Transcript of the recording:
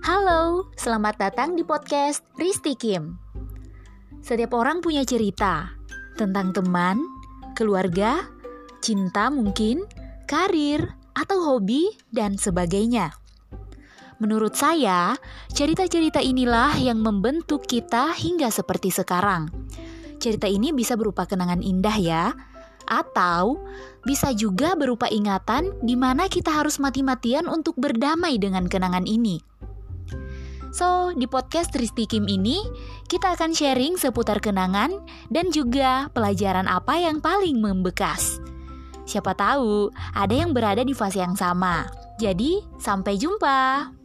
Halo, selamat datang di podcast Risti Kim. Setiap orang punya cerita tentang teman, keluarga, cinta mungkin, karir, atau hobi, dan sebagainya. Menurut saya, cerita-cerita inilah yang membentuk kita hingga seperti sekarang. Cerita ini bisa berupa kenangan indah ya, atau bisa juga berupa ingatan di mana kita harus mati-matian untuk berdamai dengan kenangan ini. So, di podcast Tristi Kim ini, kita akan sharing seputar kenangan dan juga pelajaran apa yang paling membekas. Siapa tahu ada yang berada di fase yang sama. Jadi, sampai jumpa.